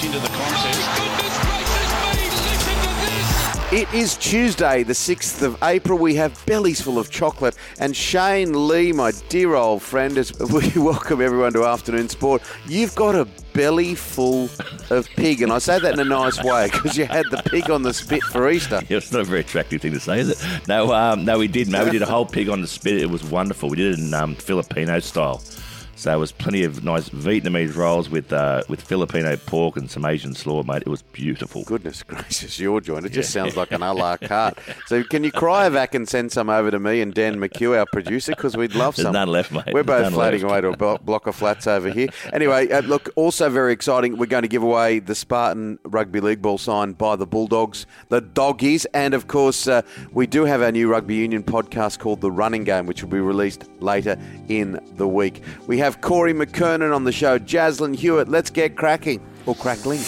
much into the contest. Goodness me, listen to this! It is Tuesday, the 6th of April. We have bellies full of chocolate. And Shane Lee, my dear old friend, as we welcome everyone to Afternoon Sport. You've got a belly full of pig. And I say that in a nice way because you had the pig on the spit for Easter. Yeah, it's not a very attractive thing to say, is it? No, um, no, we did. No, we did a whole pig on the spit. It was wonderful. We did it in um, Filipino style. So it was plenty of nice Vietnamese rolls with uh, with Filipino pork and some Asian slaw, mate. It was beautiful. Goodness gracious, your joint. It just sounds like an a la carte. So can you cry cryovac and send some over to me and Dan McHugh, our producer, because we'd love There's some. none left, mate. We're both floating left. away to a blo- block of flats over here. Anyway, uh, look, also very exciting. We're going to give away the Spartan Rugby League ball signed by the Bulldogs, the Doggies, and of course, uh, we do have our new rugby union podcast called The Running Game, which will be released later in the week. We have Corey McKernan on the show, Jaslyn Hewitt. Let's get cracking or crackling.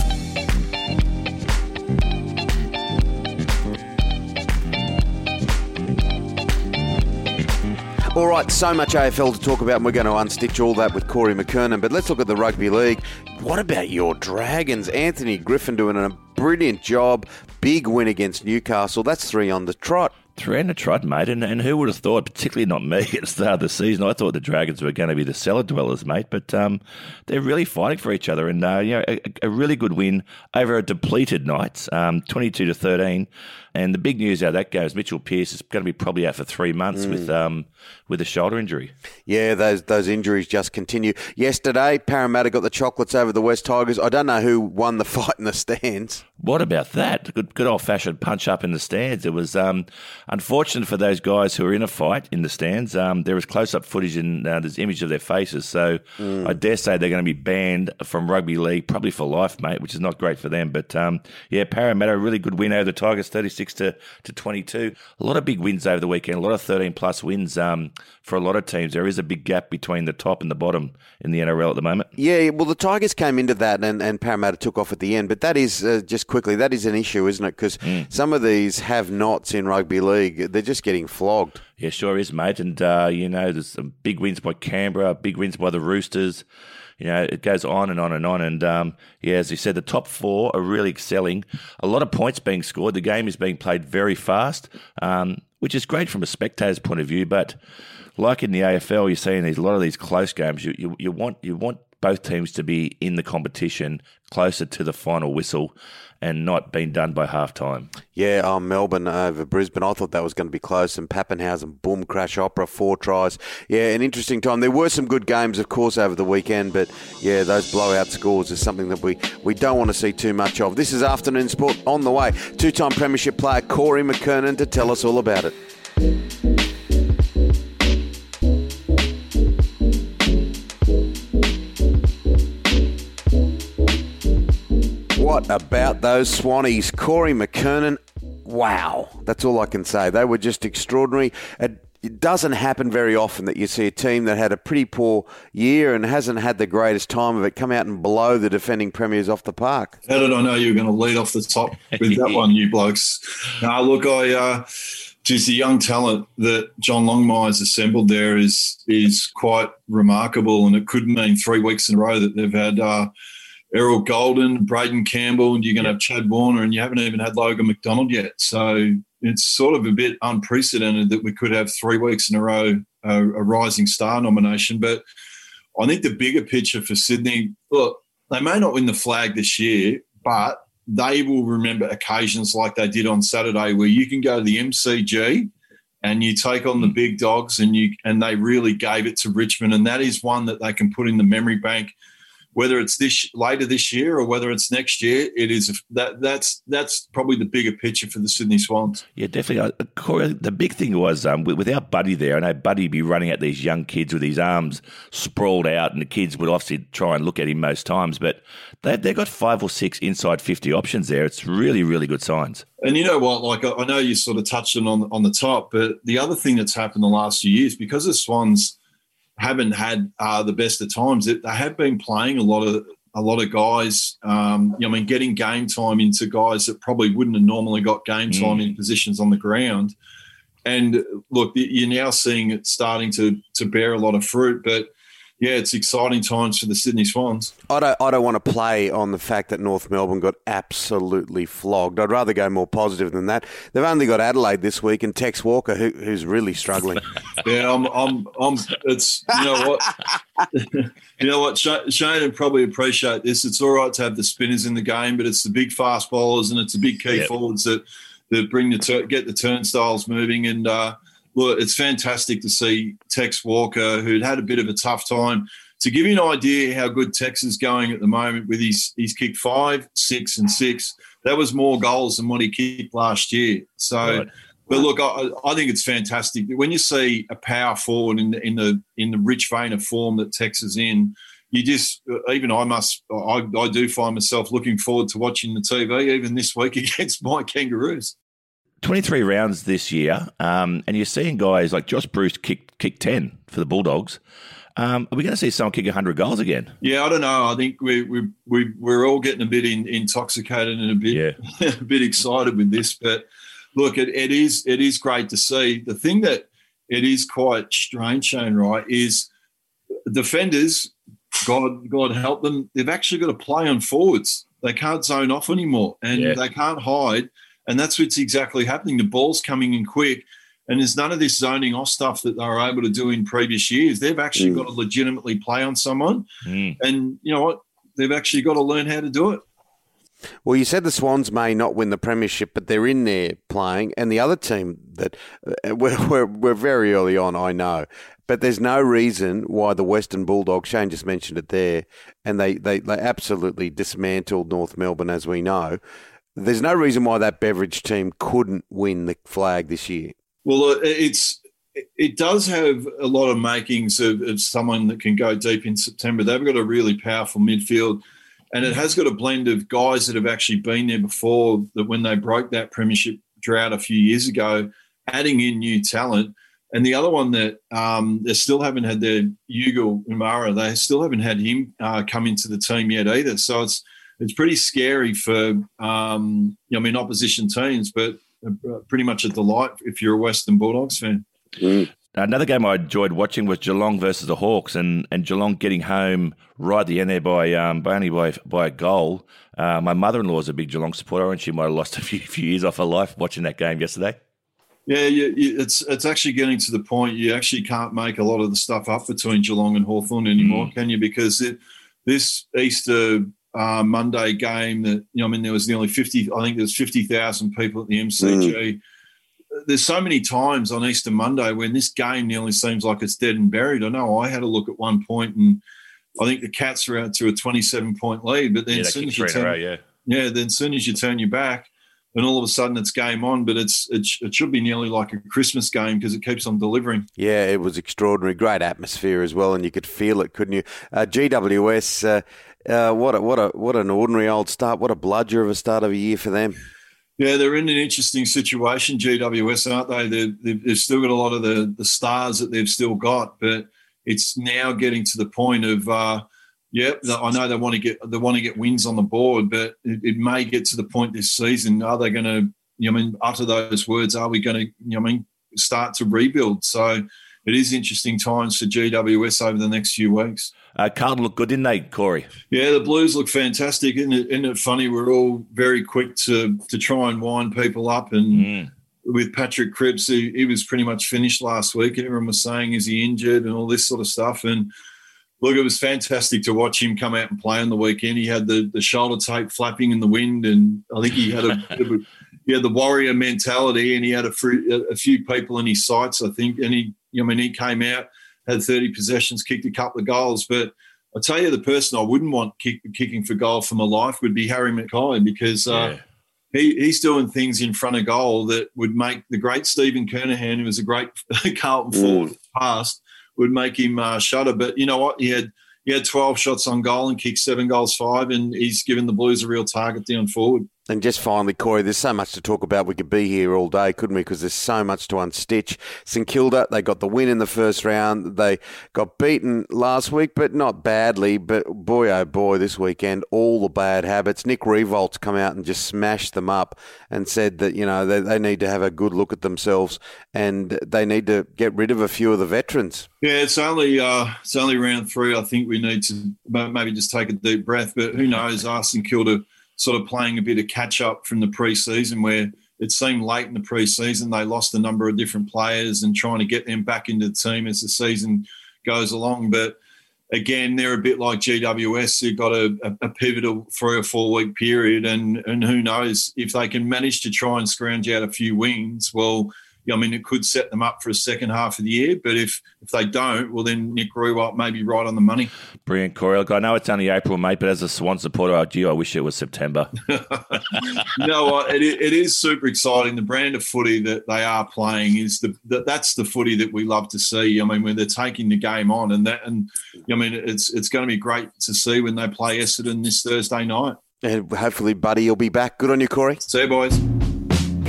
All right, so much AFL to talk about, and we're going to unstitch all that with Corey McKernan. But let's look at the rugby league. What about your Dragons? Anthony Griffin doing a brilliant job. Big win against Newcastle. That's three on the trot. Three and a trot, mate, and, and who would have thought, particularly not me at the start of the season, I thought the Dragons were going to be the cellar dwellers, mate, but um, they're really fighting for each other, and uh, you know, a, a really good win over a depleted Knights, um, 22 to 13, and the big news out of that goes, Mitchell Pearce is going to be probably out for three months with um, with a shoulder injury. Yeah, those those injuries just continue. Yesterday, Parramatta got the chocolates over the West Tigers. I don't know who won the fight in the stands. What about that? Good, good old fashioned punch up in the stands. It was um, unfortunate for those guys who were in a fight in the stands. Um, there was close up footage and uh, there's image of their faces. So I dare say they're going to be banned from rugby league probably for life, mate, which is not great for them. But um, yeah, Parramatta, a really good win over the Tigers, 36 to, to 22. A lot of big wins over the weekend, a lot of 13 plus wins um, for a lot of teams. There is a big gap between the top and the bottom in the NRL at the moment. Yeah, well, the Tigers came into that, and, and Parramatta took off at the end. But that is uh, just quickly that is an issue, isn't it? Because some of these have nots in rugby league. They're just getting flogged. Yeah, sure is, mate. And, uh, you know, there's some big wins by Canberra, big wins by the Roosters. You know, it goes on and on and on. And, um, yeah, as you said, the top four are really excelling. A lot of points being scored. The game is being played very fast, um, which is great from a spectator's point of view. But like in the AFL, you're seeing these, a lot of these close games. You, you, you want you want both teams to be in the competition closer to the final whistle and not being done by half time. Yeah, oh, Melbourne over Brisbane. I thought that was going to be close. And Papenhuyzen, boom, crash opera, four tries. Yeah, an interesting time. There were some good games, of course, over the weekend, but yeah, those blowout scores is something that we, we don't want to see too much of. This is afternoon sport on the way. Two time Premiership player Corey McKernan to tell us all about it. What about those Swannies? Corey McKernan, wow. That's all I can say. They were just extraordinary. It, doesn't happen very often that you see a team that had a pretty poor year and hasn't had the greatest time of it come out and blow the defending premiers off the park. How did I know you were going to lead off the top with that one, you blokes? Now, look, I uh, just the young talent that John Longmire's assembled there is is quite remarkable, and it could mean three weeks in a row that they've had uh, Errol Gulden, Braeden Campbell, and you're going to have Chad Warner, and you haven't even had Logan McDonald yet. So it's sort of a bit unprecedented that we could have three weeks in a row uh, a rising star nomination, but. I think the bigger picture for Sydney, look, they may not win the flag this year, but they will remember occasions like they did on Saturday where you can go to the MCG and you take on the big dogs and you and they really gave it to Richmond and that is one that they can put in the memory bank whether it's this later this year or whether it's next year it is that that's that's probably the bigger picture for the Sydney Swans Yeah, definitely. Uh, Corey, the big thing was um, with- without Buddy there, I know Buddy would be running at these young kids with his arms sprawled out, and the kids would obviously try and look at him most times. But they, they've got five or six inside 50 options there. It's really, really good signs. And you know what? Like I I know you sort of touched on on on the top, but the other thing that's happened the last few years because the Swans haven't had uh, the best of times, they have been playing a lot of a lot of guys. Um, you know, I mean, getting game time into guys that probably wouldn't have normally got game time in positions on the ground. And look, you're now seeing it starting to to bear a lot of fruit, but. Yeah, it's exciting times for the Sydney Swans. I don't, I don't want to play on the fact that North Melbourne got absolutely flogged. I'd rather go more positive than that. They've only got Adelaide this week and Tex Walker, who, who's really struggling. yeah, I'm, I'm, I'm. It's you know what, you know what. Shane would probably appreciate this. It's all right to have the spinners in the game, but it's the big fast bowlers and it's the big key yep. forwards that that bring the tur- get the turnstiles moving and. Uh, look, it's fantastic to see Tex Walker, who'd had a bit of a tough time. To give you an idea how good Tex is going at the moment, with his he's kicked five, six, and six. That was more goals than what he kicked last year. So, right. but look, I, I, think it's fantastic when you see a power forward in the in the in the rich vein of form that Tex is in. You just even I must I, I do find myself looking forward to watching the TV even this week against my Kangaroos. 23 rounds this year, um, and you're seeing guys like Josh Bruce kick kick 10 for the Bulldogs. Um, are we going to see someone kick 100 goals again? Yeah, I don't know. I think we, we, we, we're all getting a bit in, intoxicated and a bit, yeah. a bit excited with this. But look, it, it is it is great to see. The thing that it is quite strange, Shane, right, is defenders, God, God help them, they've actually got to play on forwards. They can't zone off anymore and yeah. they can't hide – and that's what's exactly happening. The ball's coming in quick. And there's none of this zoning off stuff that they were able to do in previous years. They've actually mm. got to legitimately play on someone. Mm. And you know what? They've actually got to learn how to do it. Well, you said the Swans may not win the premiership, but they're in there playing. And the other team that uh, we're, we're, we're very early on, I know, but there's no reason why the Western Bulldogs, Shane just mentioned it there, and they, they, they absolutely dismantled North Melbourne, as we know. There's no reason why that Beveridge team couldn't win the flag this year. Well, it's it does have a lot of makings of, of, someone that can go deep in September. They've got a really powerful midfield, and it has got a blend of guys that have actually been there before. That when they broke that premiership drought a few years ago, adding in new talent. And the other one that um, they still haven't had their Hugo Umara, they still haven't had him uh, come into the team yet either. So it's it's pretty scary for um, you know, I mean opposition teams, but uh, pretty much a delight if you're a Western Bulldogs fan. Mm. Another game I enjoyed watching was Geelong versus the Hawks, and, and Geelong getting home right at the end there by um, by only by, by a goal. Uh, my mother in law is a big Geelong supporter, and she might have lost a few few years off her life watching that game yesterday. Yeah, you, you, it's it's actually getting to the point you actually can't make a lot of the stuff up between Geelong and Hawthorn anymore, mm. can you? Because it, this Easter uh, Monday game that you know, I mean, there was nearly fifty. I think there's fifty thousand people at the MCG. Mm. There's so many times on Easter Monday when this game nearly seems like it's dead and buried. I know I had a look at one point, and I think the Cats are out to a 27 point lead. But then, yeah, soon as you turn, yeah, yeah, then soon as you turn your back, and all of a sudden it's game on. But it's it, it should be nearly like a Christmas game because it keeps on delivering. Yeah, it was extraordinary, great atmosphere as well, and you could feel it, couldn't you? Uh, GWS. Uh, uh, what a, what a what an ordinary old start. What a bludger of a start of a year for them. Yeah, they're in an interesting situation, GWS, aren't they? They've, they've still got a lot of the, the stars that they've still got, but it's now getting to the point of, uh, yeah, I know they want to get they want to get wins on the board, but it, it may get to the point this season. Are they going to, you know, I mean, utter those words? Are we going to, you know, I mean, start to rebuild? So it is interesting times for GWS over the next few weeks. Uh, Carlton looked good, didn't they, Corey? Yeah, the Blues look fantastic. Isn't it, isn't it funny? We're all very quick to to try and wind people up. And mm. with Patrick Cripps, he, he, was pretty much finished last week. And everyone was saying, is he injured and all this sort of stuff. And look, it was fantastic to watch him come out and play on the weekend. He had the, the shoulder tape flapping in the wind. And I think he had a, a he had the warrior mentality and he had a, a few people in his sights, I think. And he I mean, he came out, had 30 possessions, kicked a couple of goals. But I tell you, the person I wouldn't want kick, kicking for goal for my life would be Harry McKay because uh, yeah. he, he's doing things in front of goal that would make the great Stephen Kernahan, who was a great Carlton mm. forward past, would make him uh, shudder. But you know what? He had he had 12 shots on goal and kicked seven goals, five, and he's given the Blues a real target down forward. And just finally, Corey, there's so much to talk about. We could be here all day, couldn't we? Because there's so much to unstitch. St Kilda, they got the win in the first round. They got beaten last week, but not badly. But boy, oh boy, this weekend, all the bad habits. Nick Riewoldt come out and just smashed them up and said that, you know, they, they need to have a good look at themselves and they need to get rid of a few of the veterans. Yeah, it's only uh, it's only round three. I think we need to maybe just take a deep breath. But who knows? St Kilda sort of playing a bit of catch up from the preseason where it seemed late in the preseason they lost a number of different players and trying to get them back into the team as the season goes along. But again, they're a bit like GWS. who've got a, a, pivotal three or four week period, and and who knows if they can manage to try and scrounge out a few wins. Well, I mean, it could set them up for a second half of the year. But if if they don't, well, then Nick Riewoldt may be right on the money. Brilliant, Corey. Look, I know it's only April, mate, but as a Swan supporter, I do. I wish it was September. you know what? It, it is super exciting. The brand of footy that they are playing is the that's the footy that we love to see. I mean, when they're taking the game on, and that, and I mean, it's it's going to be great to see when they play Essendon this Thursday night. And hopefully, Buddy, you'll be back. Good on you, Corey. See you, boys.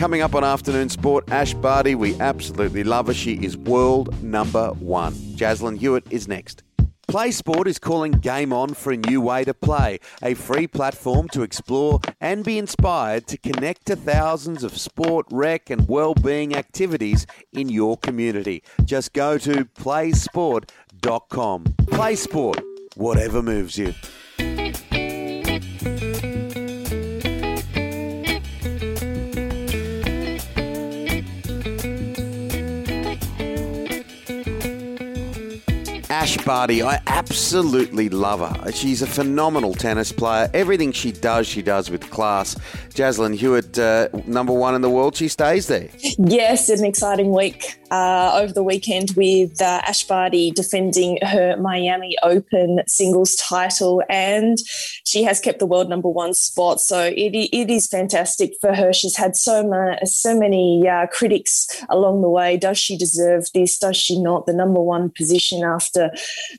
Coming up on Afternoon Sport, Ash Barty. We absolutely love her. She is world number one. Jaslyn Hewitt is next. Play Sport is calling Game On for a new way to play, a free platform to explore and be inspired to connect to thousands of sport, rec, and well-being activities in your community. Just go to playsport.com. Play Sport, whatever moves you. Ash Barty, I absolutely love her. She's a phenomenal tennis player. Everything she does, she does with class. Jaslyn Hewitt, uh, number one in the world, she stays there. Yes, an exciting week uh, over the weekend with uh, Ash Barty defending her Miami Open singles title, and she has kept the world number one spot. So it, it is fantastic for her. She's had so so many uh, critics along the way. Does she deserve this? Does she not? The number one position after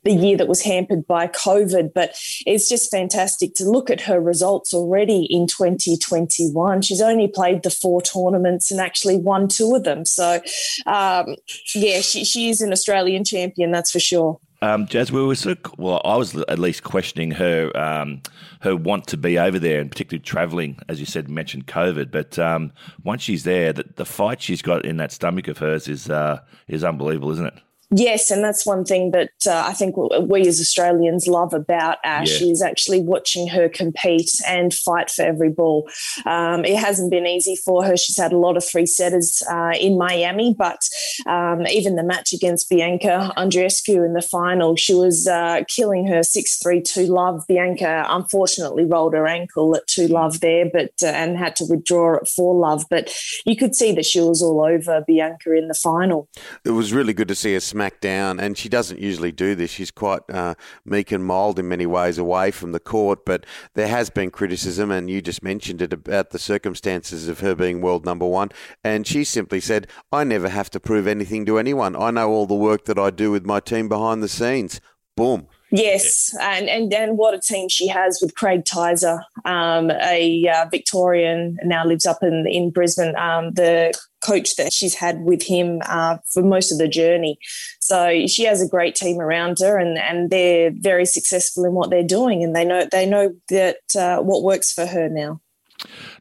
the year that was hampered by COVID. But it's just fantastic to look at her results already in 2021. She's only played the four tournaments and actually won two of them. So, um, yeah, she, she is an Australian champion, that's for sure. Um, Jazz, we were sort of, well, I was at least questioning her um, her want to be over there, and particularly travelling, as you said, mentioned COVID. But um, once she's there, the, the fight she's got in that stomach of hers is uh, is unbelievable, isn't it? Yes, and that's one thing that uh, I think we as Australians love about Ash yeah. is actually watching her compete and fight for every ball. Um, it hasn't been easy for her. She's had a lot of three setters uh, in Miami, but um, even the match against Bianca Andreescu in the final, she was uh, killing her 6 3 2 love. Bianca unfortunately rolled her ankle at 2 love there, but uh, and had to withdraw at 4 love. But you could see that she was all over Bianca in the final. It was really good to see her smash down, and she doesn't usually do this. She's quite uh, meek and mild in many ways away from the court, but there has been criticism, and you just mentioned it about the circumstances of her being world number one. And she simply said, I never have to prove anything to anyone. I know all the work that I do with my team behind the scenes. Boom. Yes, and, and and what a team she has with Craig Tyzzer, um, a uh, Victorian now lives up in in Brisbane. Um, the coach that she's had with him uh, for most of the journey, so she has a great team around her, and and they're very successful in what they're doing, and they know they know that uh, what works for her now.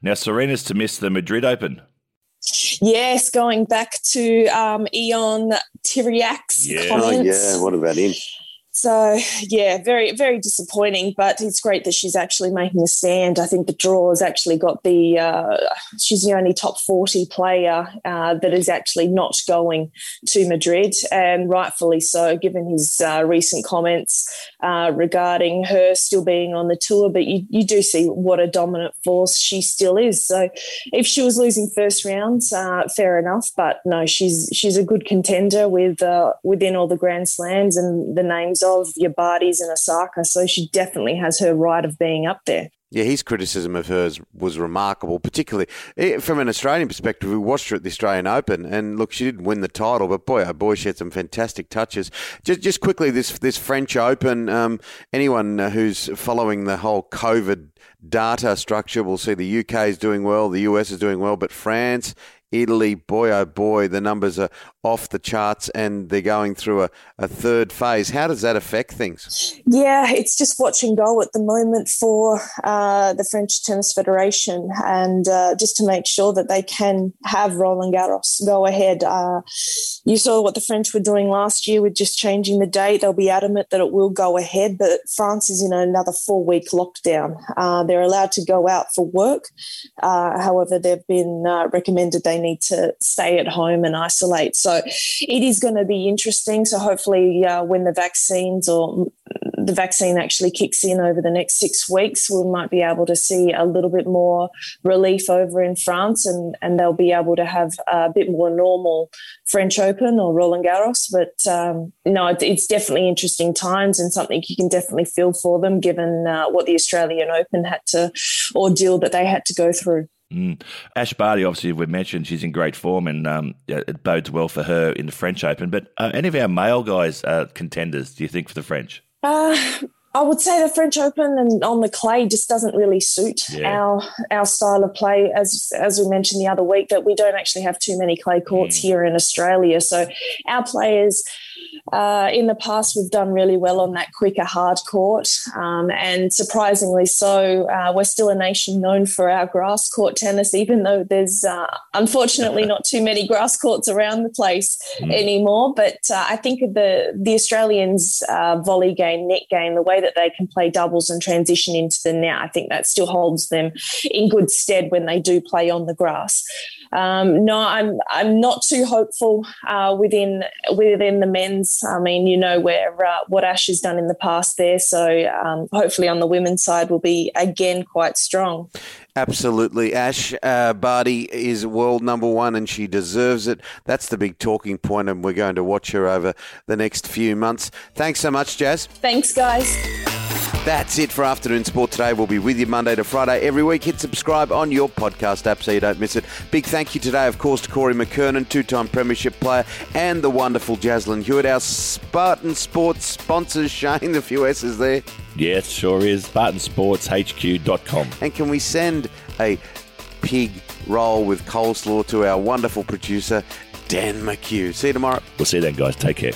Now, Serena's to miss the Madrid Open. Yes, going back to um, Ion Tiriac's yeah. comments. Oh, yeah, what about him? So yeah, very very disappointing. But it's great that she's actually making a stand. I think the draw has actually got the. Uh, she's the only top forty player uh, that is actually not going to Madrid, and rightfully so, given his uh, recent comments uh, regarding her still being on the tour. But you you do see what a dominant force she still is. So if she was losing first rounds, uh, fair enough. But no, she's she's a good contender with uh, within all the Grand Slams and the names of your and Osaka. So she definitely has her right of being up there. Yeah, his criticism of hers was remarkable, particularly eh, from an Australian perspective. We watched her at the Australian Open, and look, she didn't win the title, but boy, oh boy, she had some fantastic touches. Just, just quickly, this this French Open. Um, anyone uh, who's following the whole COVID data structure will see the UK is doing well, the US is doing well, but France Italy, boy oh boy, the numbers are off the charts and they're going through a, a third phase. How does that affect things? Yeah, it's just watch and go at the moment for uh, the French Tennis Federation and uh, just to make sure that they can have Roland Garros go ahead. Uh, you saw what the French were doing last year with just changing the date. They'll be adamant that it will go ahead, but France is in another four week lockdown. Uh, they're allowed to go out for work. Uh, however, they've been uh, recommended they need to stay at home and isolate. So it is going to be interesting. So hopefully, uh, when the vaccines or the vaccine actually kicks in over the next six weeks, we might be able to see a little bit more relief over in France and, and they'll be able to have a bit more normal French Open or Roland Garros. But um, no, it's definitely interesting times and something you can definitely feel for them given uh, what the Australian Open had to ordeal that they had to go through. Mm. Ash Barty, obviously, we've mentioned she's in great form and um, it bodes well for her in the French Open. But uh, any of our male guys uh, contenders, do you think, for the French? Uh, I would say the French Open and on the clay just doesn't really suit yeah. our our style of play. As as we mentioned the other week, that we don't actually have too many clay courts mm. here in Australia. So our players uh, in the past, we've done really well on that quicker hard court, um, and surprisingly so, uh, we're still a nation known for our grass court tennis, even though there's uh, unfortunately not too many grass courts around the place mm. anymore. But uh, I think the the Australians' uh, volley game, net game, the way that they can play doubles and transition into the net, I think that still holds them in good stead when they do play on the grass. Um, no, I'm I'm not too hopeful uh, within within the men's. I mean, you know where uh, what Ash has done in the past there. So um, hopefully on the women's side will be again quite strong. Absolutely. Ash uh, Barty is world number one and she deserves it. That's the big talking point, and we're going to watch her over the next few months. Thanks so much, Jazz. Thanks, guys. That's it for Afternoon Sport today. We'll be with you Monday to Friday every week. Hit subscribe on your podcast app so you don't miss it. Big thank you today, of course, to Corey McKernan, two time Premiership player, and the wonderful Jaslyn Hewitt, our Spartan Sports sponsors. Shane, the few S's there. Yes, sure is. SpartanSportsHQ.com. And can we send a pig roll with coleslaw to our wonderful producer, Dan McHugh? See you tomorrow. We'll see you then, guys. Take care.